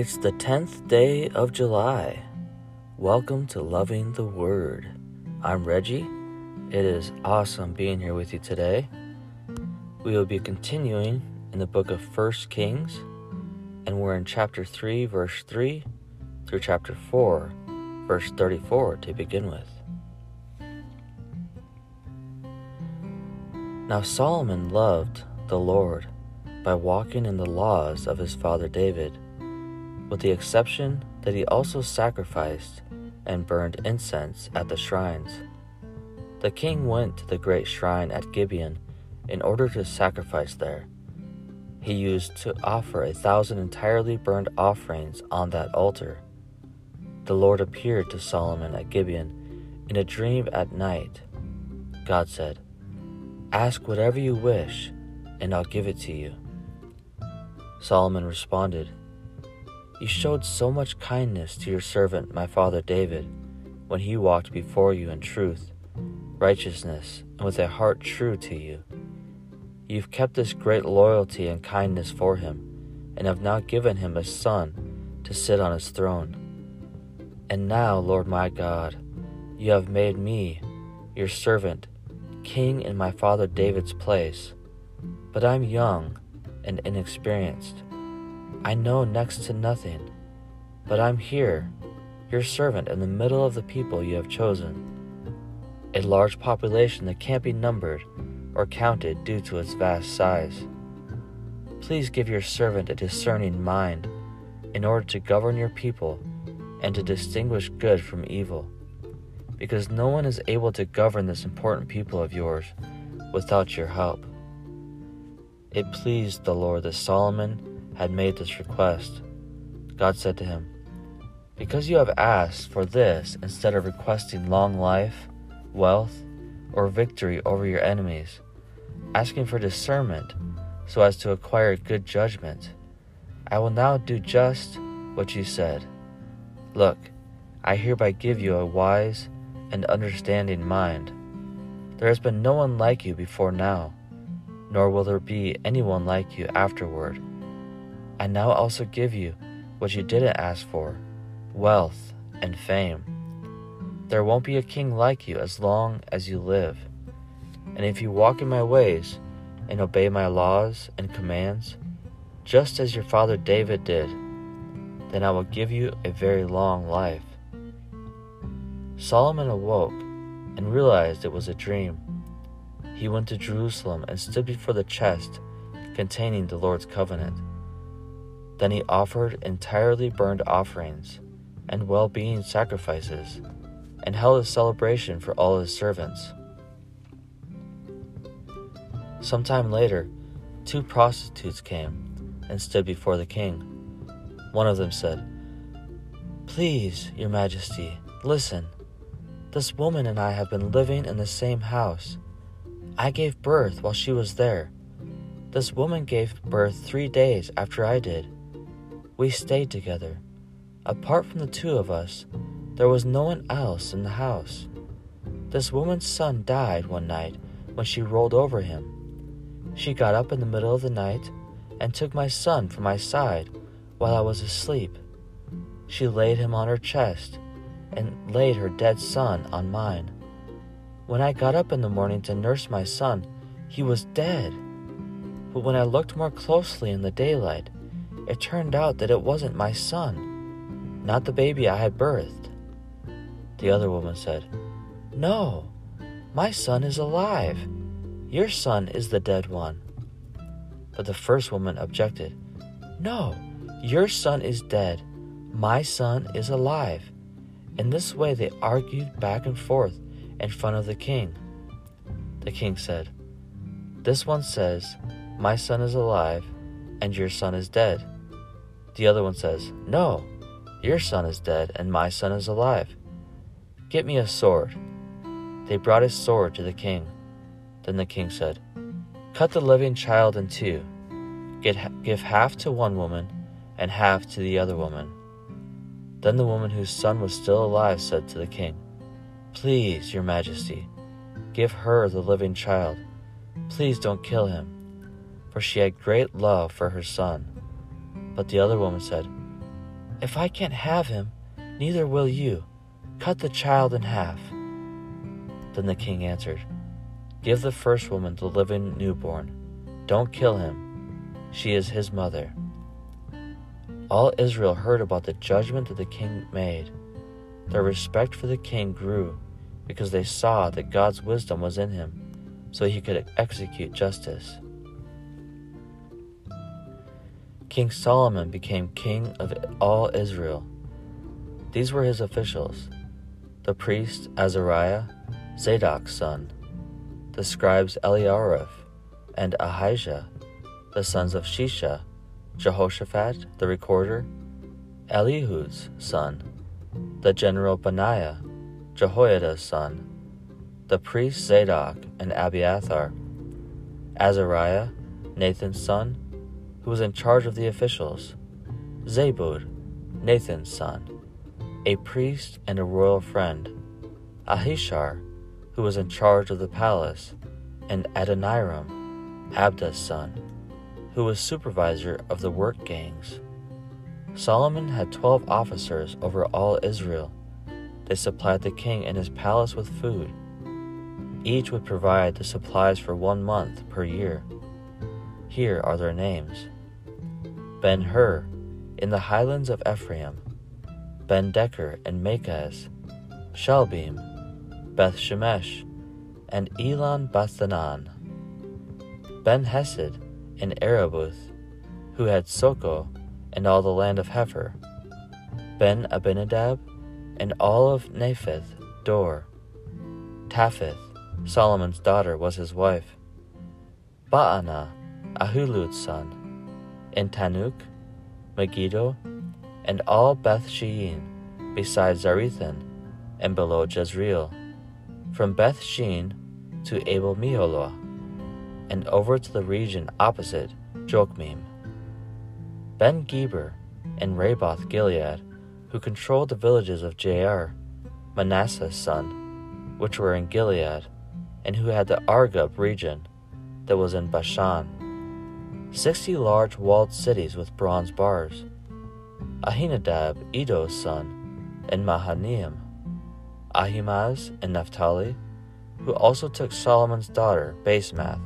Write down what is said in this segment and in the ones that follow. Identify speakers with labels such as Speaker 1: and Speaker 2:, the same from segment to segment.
Speaker 1: It's the 10th day of July. Welcome to Loving the Word. I'm Reggie. It is awesome being here with you today. We will be continuing in the book of 1 Kings, and we're in chapter 3, verse 3 through chapter 4, verse 34 to begin with. Now Solomon loved the Lord by walking in the laws of his father David with the exception that he also sacrificed and burned incense at the shrines. The king went to the great shrine at Gibeon in order to sacrifice there. He used to offer a thousand entirely burned offerings on that altar. The Lord appeared to Solomon at Gibeon in a dream at night. God said, Ask whatever you wish, and I'll give it to you. Solomon responded, you showed so much kindness to your servant, my father David, when he walked before you in truth, righteousness, and with a heart true to you. You've kept this great loyalty and kindness for him, and have now given him a son to sit on his throne. And now, Lord my God, you have made me, your servant, king in my father David's place. But I'm young and inexperienced I know next to nothing, but I'm here, your servant, in the middle of the people you have chosen, a large population that can't be numbered or counted due to its vast size. Please give your servant a discerning mind in order to govern your people and to distinguish good from evil, because no one is able to govern this important people of yours without your help. It pleased the Lord that Solomon had made this request. God said to him, Because you have asked for this instead of requesting long life, wealth, or victory over your enemies, asking for discernment so as to acquire good judgment, I will now do just what you said. Look, I hereby give you a wise and understanding mind. There has been no one like you before now, nor will there be anyone like you afterward. I now also give you what you didn't ask for wealth and fame. There won't be a king like you as long as you live. And if you walk in my ways and obey my laws and commands, just as your father David did, then I will give you a very long life. Solomon awoke and realized it was a dream. He went to Jerusalem and stood before the chest containing the Lord's covenant. Then he offered entirely burned offerings and well being sacrifices, and held a celebration for all his servants. Some time later, two prostitutes came and stood before the king. One of them said, Please, your majesty, listen. This woman and I have been living in the same house. I gave birth while she was there. This woman gave birth three days after I did. We stayed together. Apart from the two of us, there was no one else in the house. This woman's son died one night when she rolled over him. She got up in the middle of the night and took my son from my side while I was asleep. She laid him on her chest and laid her dead son on mine. When I got up in the morning to nurse my son, he was dead. But when I looked more closely in the daylight, it turned out that it wasn't my son, not the baby I had birthed. The other woman said, No, my son is alive. Your son is the dead one. But the first woman objected, No, your son is dead. My son is alive. In this way they argued back and forth in front of the king. The king said, This one says, My son is alive, and your son is dead. The other one says, No, your son is dead, and my son is alive. Get me a sword. They brought a sword to the king. Then the king said, Cut the living child in two. Get, give half to one woman and half to the other woman. Then the woman whose son was still alive said to the king, Please, your majesty, give her the living child. Please don't kill him, for she had great love for her son. But the other woman said, If I can't have him, neither will you. Cut the child in half. Then the king answered, Give the first woman the living newborn. Don't kill him. She is his mother. All Israel heard about the judgment that the king made. Their respect for the king grew because they saw that God's wisdom was in him, so he could execute justice. King Solomon became king of all Israel. These were his officials. The priest Azariah, Zadok's son, the scribes Elihoreph and Ahijah, the sons of Shisha, Jehoshaphat the recorder, Elihu's son, the general Benaiah, Jehoiada's son, the priest Zadok and Abiathar, Azariah, Nathan's son, who was in charge of the officials, Zebud, Nathan's son, a priest and a royal friend, Ahishar, who was in charge of the palace, and Adoniram, Abda's son, who was supervisor of the work gangs. Solomon had twelve officers over all Israel. They supplied the king and his palace with food. Each would provide the supplies for one month per year. Here are their names. Ben Hur, in the highlands of Ephraim, Ben Deker and Makaz, Shaalbim, Beth Shemesh, and Elon Beth Hanan, Ben Hesed in Arubboth, who had Socoh and all the land of Hepher, Ben Abinadab, and all of Naphath, Dor, Taphath, Solomon's daughter, was his wife, Baana, Ahilud's son, and Taanach, Megiddo, and all Beth Shean, besides Zarethan, and below Jezreel, from Beth Shean to Abel Meholah, and over to the region opposite Jokmeam. Ben Geber and Ramoth Gilead, who controlled the villages of Jair, Manasseh's son, which were in Gilead, and who had the Argob region that was in Bashan sixty large walled cities with bronze bars. Ahinadab, Iddo's son, and Mahanaim, Ahimaaz and Naphtali, who also took Solomon's daughter, Basemath,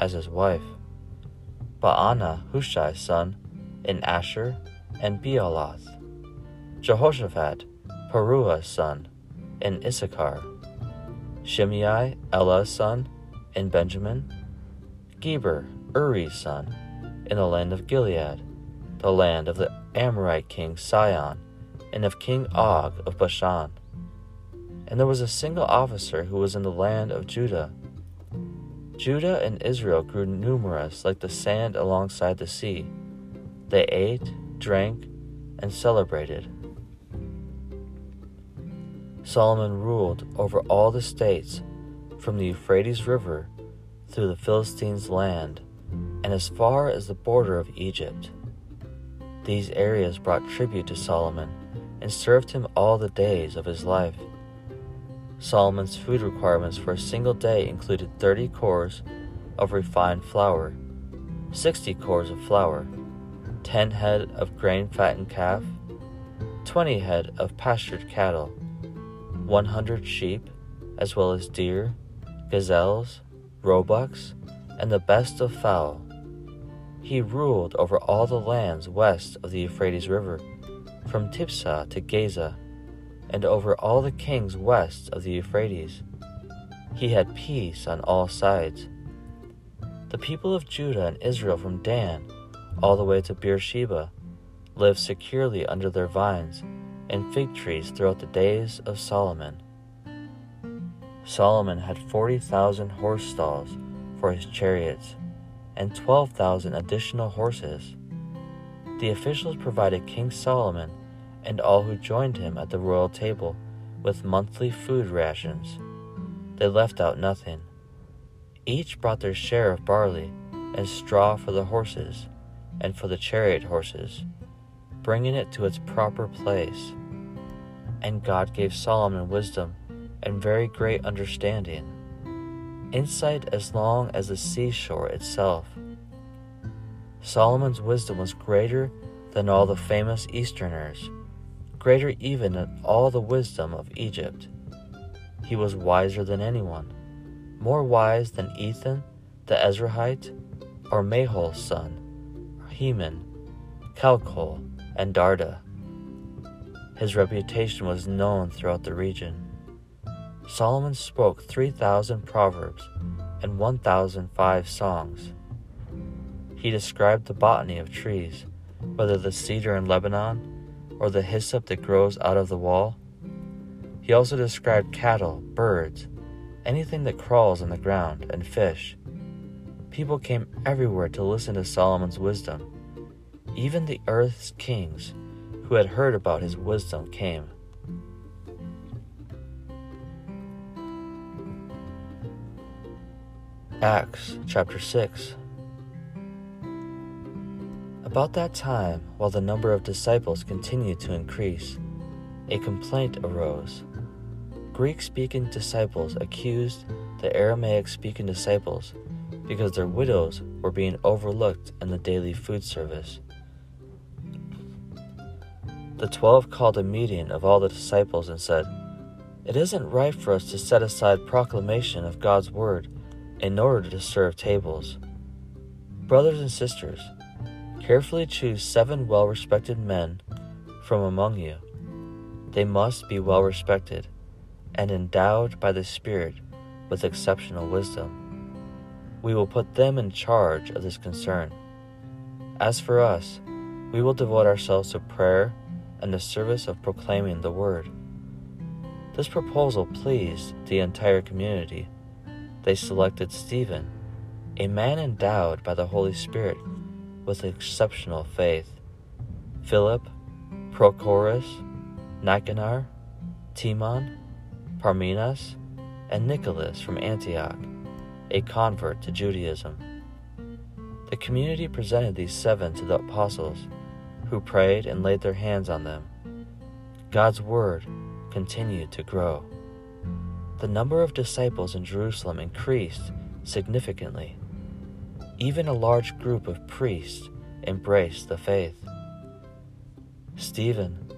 Speaker 1: as his wife. Baana, Hushai's son, in Asher, and Bealoth. Jehoshaphat, Paruah's son, in Issachar. Shimei, Elah's son, in Benjamin. Geber, Uri's son, in the land of Gilead, the land of the Amorite king Sihon, and of King Og of Bashan. And there was a single officer who was in the land of Judah. Judah and Israel grew numerous like the sand alongside the sea. They ate, drank, and celebrated. Solomon ruled over all the states from the Euphrates River through the Philistines' land and as far as the border of Egypt. These areas brought tribute to Solomon and served him all the days of his life. Solomon's food requirements for a single day included 30 kors of refined flour, 60 kors of flour, 10 head of grain fattened calf, 20 head of pastured cattle, 100 sheep, as well as deer, gazelles, roebucks, and the best of fowl. He ruled over all the lands west of the Euphrates River, from Tiphsah to Gaza, and over all the kings west of the Euphrates. He had peace on all sides. The people of Judah and Israel from Dan all the way to Beersheba lived securely under their vines and fig trees throughout the days of Solomon. Solomon had 40,000 horse stalls for his chariots and 12,000 additional horses. The officials provided King Solomon and all who joined him at the royal table with monthly food rations. They left out nothing. Each brought their share of barley and straw for the horses and for the chariot horses, bringing it to its proper place. And God gave Solomon wisdom and very great understanding insight as long as the seashore itself. Solomon's wisdom was greater than all the famous Easterners, greater even than all the wisdom of Egypt. He was wiser than anyone, more wise than Ethan the Ezrahite, or Mahol's son, Heman, Calcol, and Darda. His reputation was known throughout the region. Solomon spoke 3,000 proverbs and 1,005 songs. He described the botany of trees, whether the cedar in Lebanon or the hyssop that grows out of the wall. He also described cattle, birds, anything that crawls on the ground, and fish. People came everywhere to listen to Solomon's wisdom. Even the earth's kings who had heard about his wisdom came. Acts chapter 6 About that time, while the number of disciples continued to increase, a complaint arose. Greek speaking disciples accused the Aramaic speaking disciples because their widows were being overlooked in the daily food service. The twelve called a meeting of all the disciples and said, It isn't right for us to set aside proclamation of God's word in order to serve tables. Brothers and sisters, carefully choose seven well respected men from among you. They must be well respected and endowed by the Spirit with exceptional wisdom. We will put them in charge of this concern. As for us, we will devote ourselves to prayer and the service of proclaiming the Word. This proposal pleased the entire community they selected Stephen, a man endowed by the Holy Spirit with exceptional faith, Philip, Prochorus, Nicanor, Timon, Parmenas, and Nicholas from Antioch, a convert to Judaism. The community presented these seven to the apostles, who prayed and laid their hands on them. God's word continued to grow the number of disciples in Jerusalem increased significantly. Even a large group of priests embraced the faith. Stephen,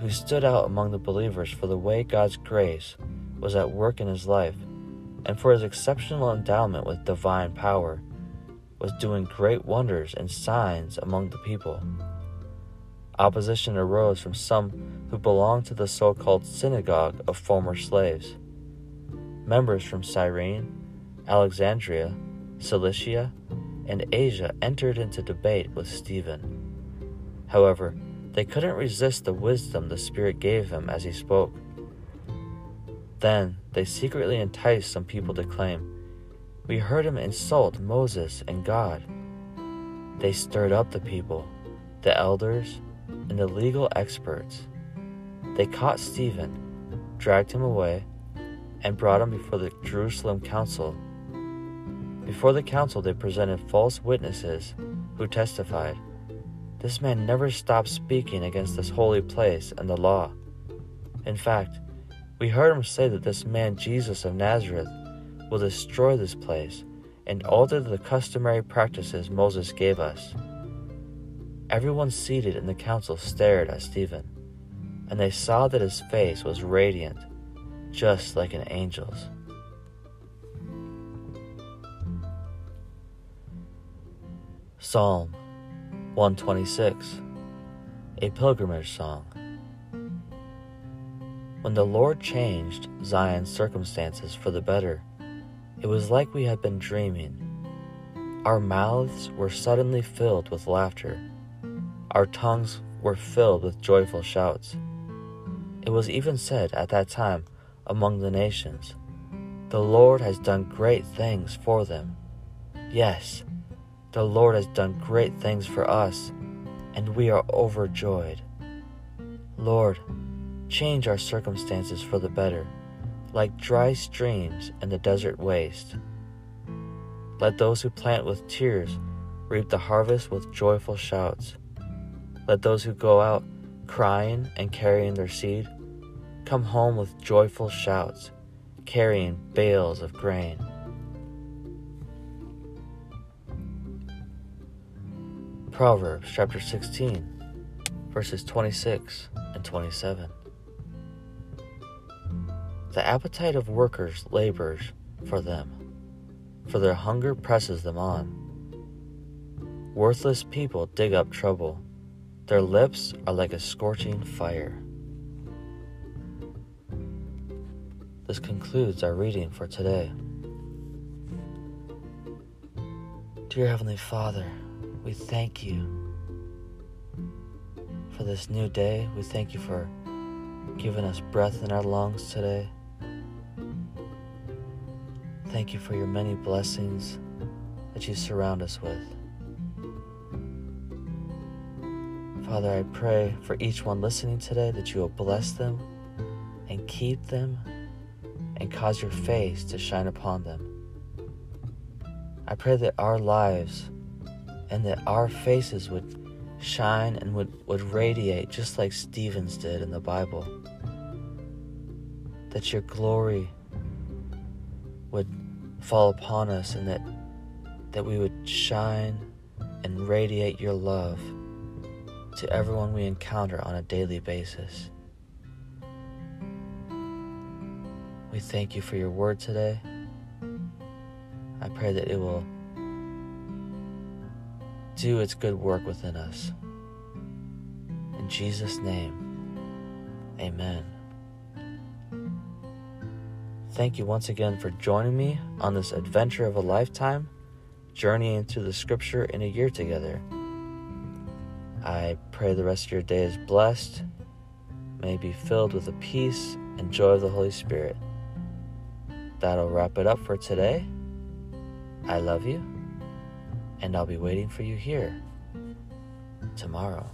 Speaker 1: who stood out among the believers for the way God's grace was at work in his life and for his exceptional endowment with divine power, was doing great wonders and signs among the people. Opposition arose from some who belonged to the so called synagogue of former slaves. Members from Cyrene, Alexandria, Cilicia, and Asia entered into debate with Stephen. However, they couldn't resist the wisdom the Spirit gave him as he spoke. Then they secretly enticed some people to claim, We heard him insult Moses and God. They stirred up the people, the elders, and the legal experts. They caught Stephen, dragged him away, and brought him before the Jerusalem council. Before the council, they presented false witnesses who testified, This man never stopped speaking against this holy place and the law. In fact, we heard him say that this man Jesus of Nazareth will destroy this place and alter the customary practices Moses gave us. Everyone seated in the council stared at Stephen, and they saw that his face was radiant just like an angel's. Psalm 126 A Pilgrimage Song When the Lord changed Zion's circumstances for the better, it was like we had been dreaming. Our mouths were suddenly filled with laughter, our tongues were filled with joyful shouts. It was even said at that time, among the nations. The Lord has done great things for them. Yes, the Lord has done great things for us, and we are overjoyed. Lord, change our circumstances for the better, like dry streams in the desert waste. Let those who plant with tears reap the harvest with joyful shouts. Let those who go out crying and carrying their seed come home with joyful shouts, carrying bales of grain. Proverbs chapter 16 verses 26 and 27. The appetite of workers labors for them, for their hunger presses them on. Worthless people dig up trouble, their lips are like a scorching fire. This concludes our reading for today. Dear Heavenly Father, we thank you for this new day. We thank you for giving us breath in our lungs today. Thank you for your many blessings that you surround us with. Father, I pray for each one listening today that you will bless them and keep them and cause your face to shine upon them. I pray that our lives and that our faces would shine and would, would radiate just like Stephen's did in the Bible. That your glory would fall upon us and that that we would shine and radiate your love to everyone we encounter on a daily basis. We thank you for your word today. I pray that it will do its good work within us. In Jesus' name, amen. Thank you once again for joining me on this adventure of a lifetime, journeying through the scripture in a year together. I pray the rest of your day is blessed, may be filled with the peace and joy of the Holy Spirit. That'll wrap it up for today. I love you, and I'll be waiting for you here tomorrow.